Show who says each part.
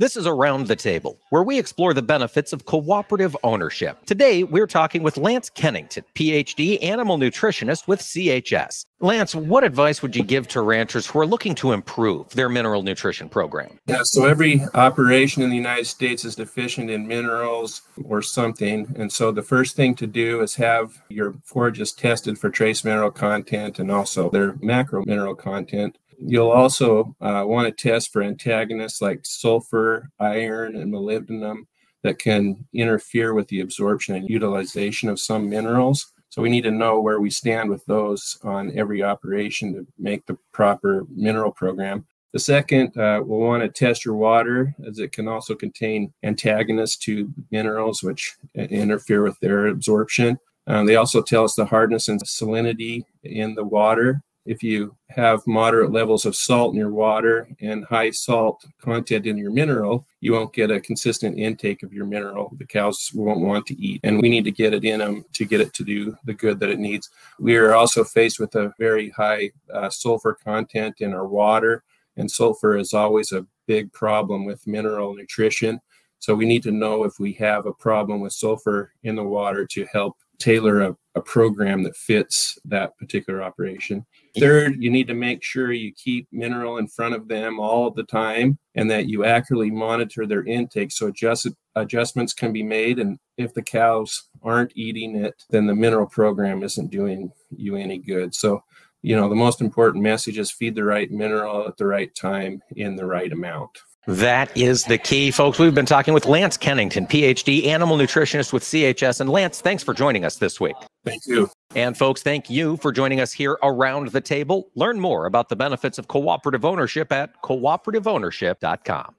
Speaker 1: This is Around the Table, where we explore the benefits of cooperative ownership. Today, we're talking with Lance Kennington, PhD animal nutritionist with CHS. Lance, what advice would you give to ranchers who are looking to improve their mineral nutrition program?
Speaker 2: Yeah, so every operation in the United States is deficient in minerals or something. And so the first thing to do is have your forages tested for trace mineral content and also their macro mineral content. You'll also uh, want to test for antagonists like sulfur, iron, and molybdenum that can interfere with the absorption and utilization of some minerals. So we need to know where we stand with those on every operation to make the proper mineral program. The second, uh, we'll want to test your water as it can also contain antagonists to minerals which interfere with their absorption. Um, they also tell us the hardness and salinity in the water if you have moderate levels of salt in your water and high salt content in your mineral, you won't get a consistent intake of your mineral. The cows won't want to eat, and we need to get it in them to get it to do the good that it needs. We are also faced with a very high uh, sulfur content in our water, and sulfur is always a big problem with mineral nutrition. So we need to know if we have a problem with sulfur in the water to help tailor a, a program that fits that particular operation. Third, you need to make sure you keep mineral in front of them all the time and that you accurately monitor their intake so adjust, adjustments can be made. And if the cows aren't eating it, then the mineral program isn't doing you any good. So, you know, the most important message is feed the right mineral at the right time in the right amount.
Speaker 1: That is the key, folks. We've been talking with Lance Kennington, PhD, animal nutritionist with CHS. And Lance, thanks for joining us this week.
Speaker 2: Thank you.
Speaker 1: And folks, thank you for joining us here around the table. Learn more about the benefits of cooperative ownership at cooperativeownership.com.